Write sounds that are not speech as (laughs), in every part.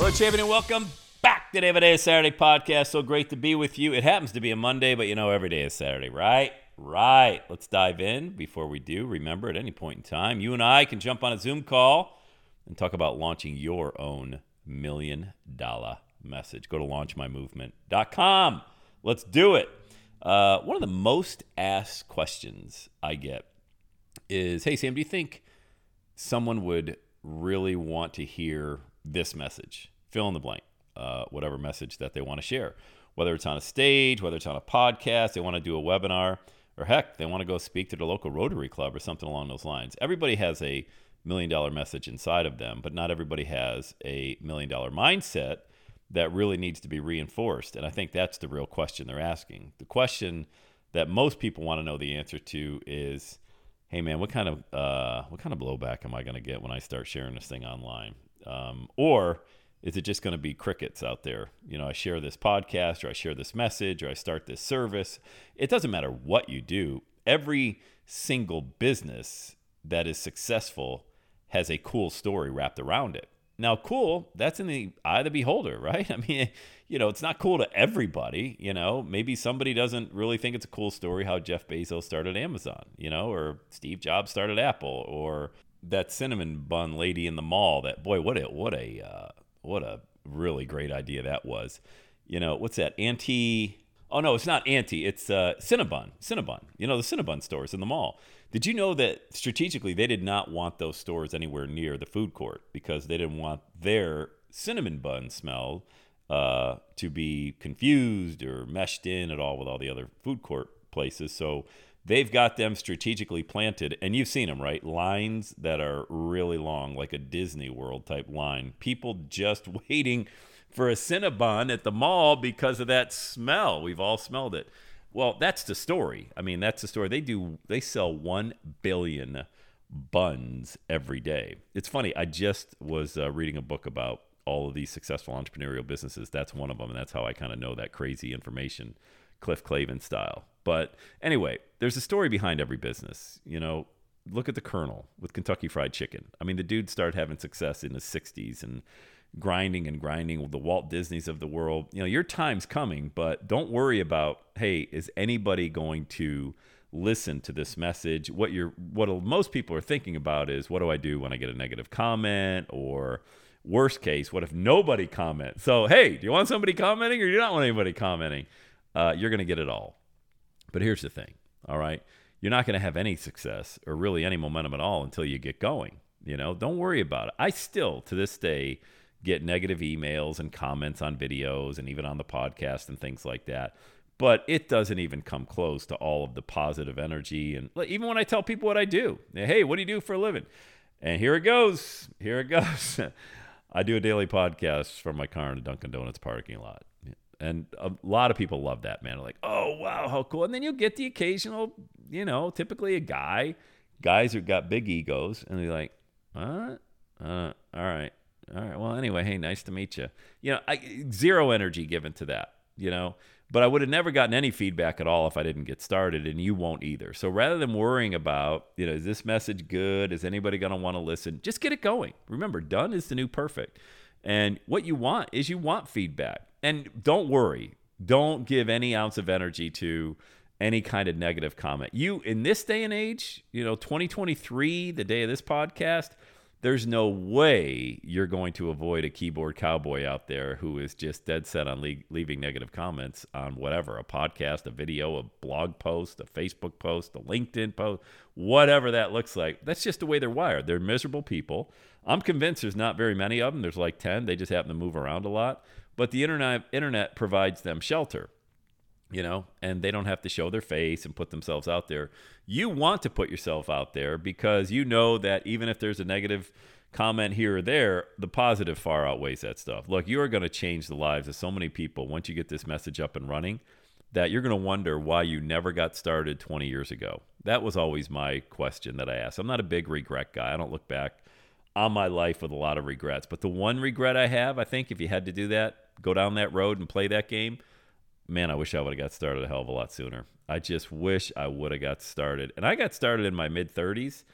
Hello, champion, and welcome back to the Every Day is Saturday podcast. So great to be with you. It happens to be a Monday, but you know, every day is Saturday, right? Right. Let's dive in. Before we do, remember at any point in time, you and I can jump on a Zoom call and talk about launching your own million dollar message. Go to launchmymovement.com. Let's do it. Uh, one of the most asked questions I get is Hey, Sam, do you think someone would really want to hear this message? Fill in the blank, uh, whatever message that they want to share. Whether it's on a stage, whether it's on a podcast, they want to do a webinar, or heck, they want to go speak to the local Rotary Club or something along those lines. Everybody has a million dollar message inside of them, but not everybody has a million dollar mindset that really needs to be reinforced. And I think that's the real question they're asking. The question that most people want to know the answer to is, "Hey, man, what kind of uh, what kind of blowback am I going to get when I start sharing this thing online?" Um, or is it just going to be crickets out there? You know, I share this podcast, or I share this message, or I start this service. It doesn't matter what you do. Every single business that is successful has a cool story wrapped around it. Now, cool, that's in the eye of the beholder, (laughs) right? I mean, you know, it's not cool to everybody. You know, maybe somebody doesn't really think it's a cool story how Jeff Bezos started Amazon, you know, or Steve Jobs started Apple, or that cinnamon bun lady in the mall. That boy, what a what a uh, what a really great idea that was. You know, what's that? Auntie. Oh no, it's not Auntie. It's uh, Cinnabon. Cinnabon. You know the Cinnabon stores in the mall. Did you know that strategically they did not want those stores anywhere near the food court because they didn't want their cinnamon bun smell uh, to be confused or meshed in at all with all the other food court places. So they've got them strategically planted, and you've seen them, right? Lines that are really long, like a Disney World type line. People just (laughs) waiting for a Cinnabon at the mall because of that smell. We've all smelled it. Well, that's the story. I mean, that's the story. They do. They sell one billion buns every day. It's funny. I just was uh, reading a book about all of these successful entrepreneurial businesses. That's one of them, and that's how I kind of know that crazy information, Cliff Clavin style. But anyway, there's a story behind every business. You know, look at the Colonel with Kentucky Fried Chicken. I mean, the dude started having success in the '60s and grinding and grinding with the Walt Disneys of the world. You know, your time's coming, but don't worry about, hey, is anybody going to listen to this message? What you're what most people are thinking about is what do I do when I get a negative comment or worst case, what if nobody comments? So, hey, do you want somebody commenting or do you not want anybody commenting? Uh, you're going to get it all. But here's the thing, all right? You're not going to have any success or really any momentum at all until you get going. You know, don't worry about it. I still, to this day, get negative emails and comments on videos and even on the podcast and things like that. But it doesn't even come close to all of the positive energy. And even when I tell people what I do, hey, what do you do for a living? And here it goes. Here it goes. (laughs) I do a daily podcast from my car in a Dunkin' Donuts parking lot. And a lot of people love that, man. like, oh, wow, how cool. And then you'll get the occasional, you know, typically a guy, guys who got big egos, and they're like, what? Uh, all right all right. Well, anyway, hey, nice to meet you. You know, I, zero energy given to that, you know, but I would have never gotten any feedback at all if I didn't get started, and you won't either. So rather than worrying about, you know, is this message good? Is anybody going to want to listen? Just get it going. Remember, done is the new perfect. And what you want is you want feedback. And don't worry, don't give any ounce of energy to any kind of negative comment. You, in this day and age, you know, 2023, the day of this podcast, there's no way you're going to avoid a keyboard cowboy out there who is just dead set on le- leaving negative comments on whatever a podcast, a video, a blog post, a Facebook post, a LinkedIn post, whatever that looks like. That's just the way they're wired. They're miserable people. I'm convinced there's not very many of them. There's like 10. They just happen to move around a lot. But the internet internet provides them shelter you know, and they don't have to show their face and put themselves out there. You want to put yourself out there because you know that even if there's a negative comment here or there, the positive far outweighs that stuff. Look, you are going to change the lives of so many people once you get this message up and running that you're going to wonder why you never got started 20 years ago. That was always my question that I asked. I'm not a big regret guy. I don't look back on my life with a lot of regrets. But the one regret I have, I think if you had to do that, go down that road and play that game – man, I wish I would have got started a hell of a lot sooner. I just wish I would have got started. And I got started in my mid 30s,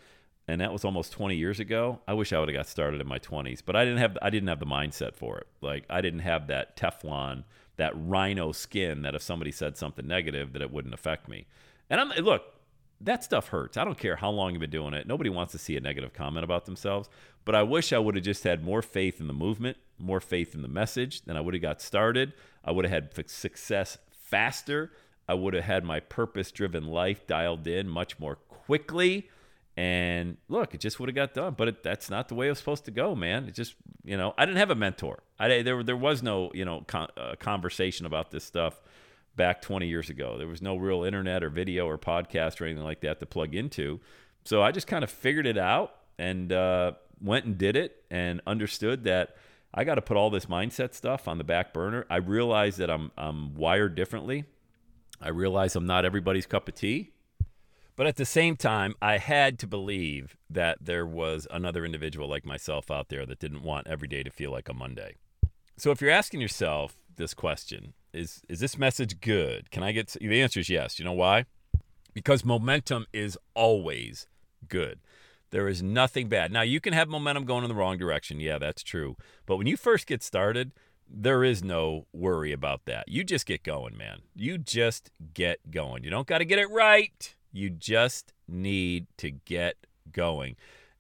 and that was almost 20 years ago. I wish I would have got started in my 20s, but I didn't have I didn't have the mindset for it. Like I didn't have that Teflon, that rhino skin that if somebody said something negative that it wouldn't affect me. And I'm look, that stuff hurts. I don't care how long you've been doing it. Nobody wants to see a negative comment about themselves. But I wish I would have just had more faith in the movement, more faith in the message. Then I would have got started. I would have had success faster. I would have had my purpose driven life dialed in much more quickly. And look, it just would have got done. But it, that's not the way it was supposed to go, man. It just, you know, I didn't have a mentor. I, there, there was no, you know, con- uh, conversation about this stuff back 20 years ago. There was no real internet or video or podcast or anything like that to plug into. So I just kind of figured it out and uh, went and did it and understood that I got to put all this mindset stuff on the back burner. I realized that I'm, I'm wired differently. I realize I'm not everybody's cup of tea. But at the same time, I had to believe that there was another individual like myself out there that didn't want every day to feel like a Monday. So if you're asking yourself this question, is is this message good? Can I get the answer is yes. You know why? Because momentum is always good. There is nothing bad. Now you can have momentum going in the wrong direction. Yeah, that's true. But when you first get started, there is no worry about that. You just get going, man. You just get going. You don't got to get it right. You just need to get going.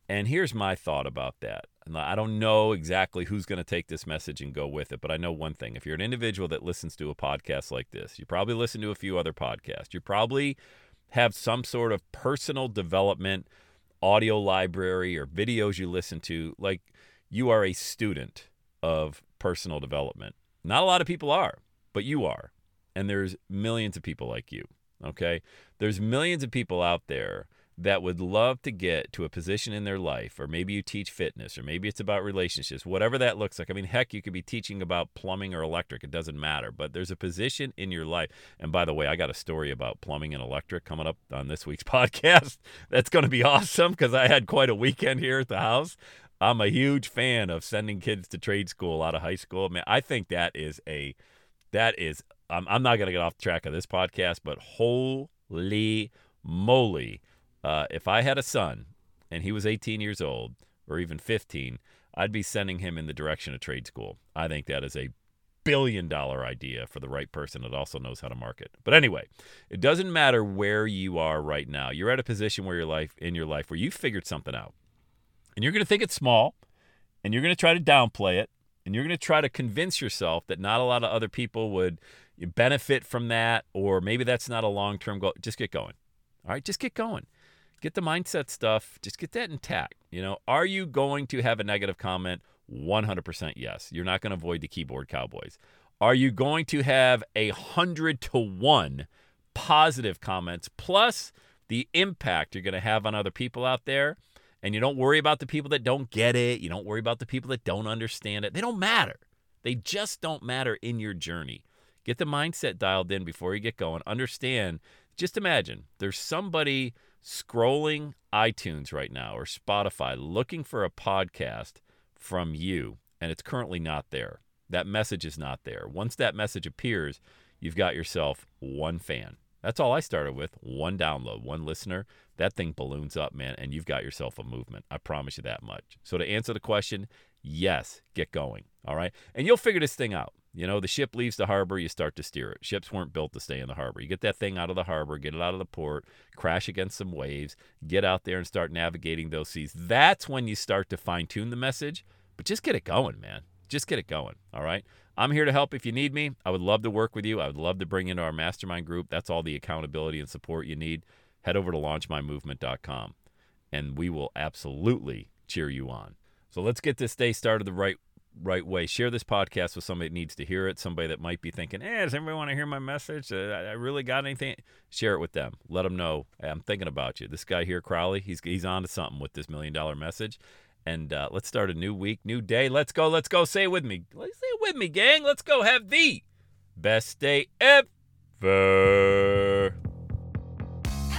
And here's my thought about that. I don't know exactly who's going to take this message and go with it, but I know one thing. If you're an individual that listens to a podcast like this, you probably listen to a few other podcasts. You probably have some sort of personal development audio library or videos you listen to. Like you are a student of personal development. Not a lot of people are, but you are. And there's millions of people like you. Okay? There's millions of people out there that would love to get to a position in their life, or maybe you teach fitness, or maybe it's about relationships, whatever that looks like. I mean, heck, you could be teaching about plumbing or electric, it doesn't matter, but there's a position in your life. And by the way, I got a story about plumbing and electric coming up on this week's (laughs) podcast. That's going to be awesome because I had quite a weekend here at the house. I'm a huge fan of sending kids to trade school out of high school. Man, I think that is a, that is, I'm, I'm not going to get off the track of this podcast, but holy moly uh, if I had a son and he was 18 years old or even 15, I'd be sending him in the direction of trade school. I think that is a billion dollar idea for the right person that also knows how to market. But anyway, it doesn't matter where you are right now. You're at a position where your life in your life where you figured something out. And you're going to think it's small and you're going to try to downplay it and you're going to try to convince yourself that not a lot of other people would benefit from that or maybe that's not a long-term goal. Just get going. All right, just get going get the mindset stuff, just get that intact. You know, are you going to have a negative comment? 100% yes. You're not going to avoid the keyboard cowboys. Are you going to have a 100 to 1 positive comments plus the impact you're going to have on other people out there? And you don't worry about the people that don't get it. You don't worry about the people that don't understand it. They don't matter. They just don't matter in your journey. Get the mindset dialed in before you get going. Understand, just imagine there's somebody scrolling iTunes right now or Spotify looking for a podcast from you, and it's currently not there. That message is not there. Once that message appears, you've got yourself one fan. That's all I started with one download, one listener. That thing balloons up, man, and you've got yourself a movement. I promise you that much. So, to answer the question, yes, get going. All right. And you'll figure this thing out. You know, the ship leaves the harbor, you start to steer it. Ships weren't built to stay in the harbor. You get that thing out of the harbor, get it out of the port, crash against some waves, get out there and start navigating those seas. That's when you start to fine tune the message, but just get it going, man. Just get it going. All right. I'm here to help if you need me. I would love to work with you. I would love to bring into our mastermind group. That's all the accountability and support you need. Head over to launchmymovement.com and we will absolutely cheer you on. So let's get this day started the right right way. Share this podcast with somebody that needs to hear it, somebody that might be thinking, "Hey, does anybody want to hear my message? Uh, I really got anything?" Share it with them. Let them know hey, I'm thinking about you. This guy here, Crowley, he's he's on to something with this million dollar message. And uh, let's start a new week, new day. Let's go. Let's go. Say it with me. Let's say it with me, gang. Let's go have the best day ever.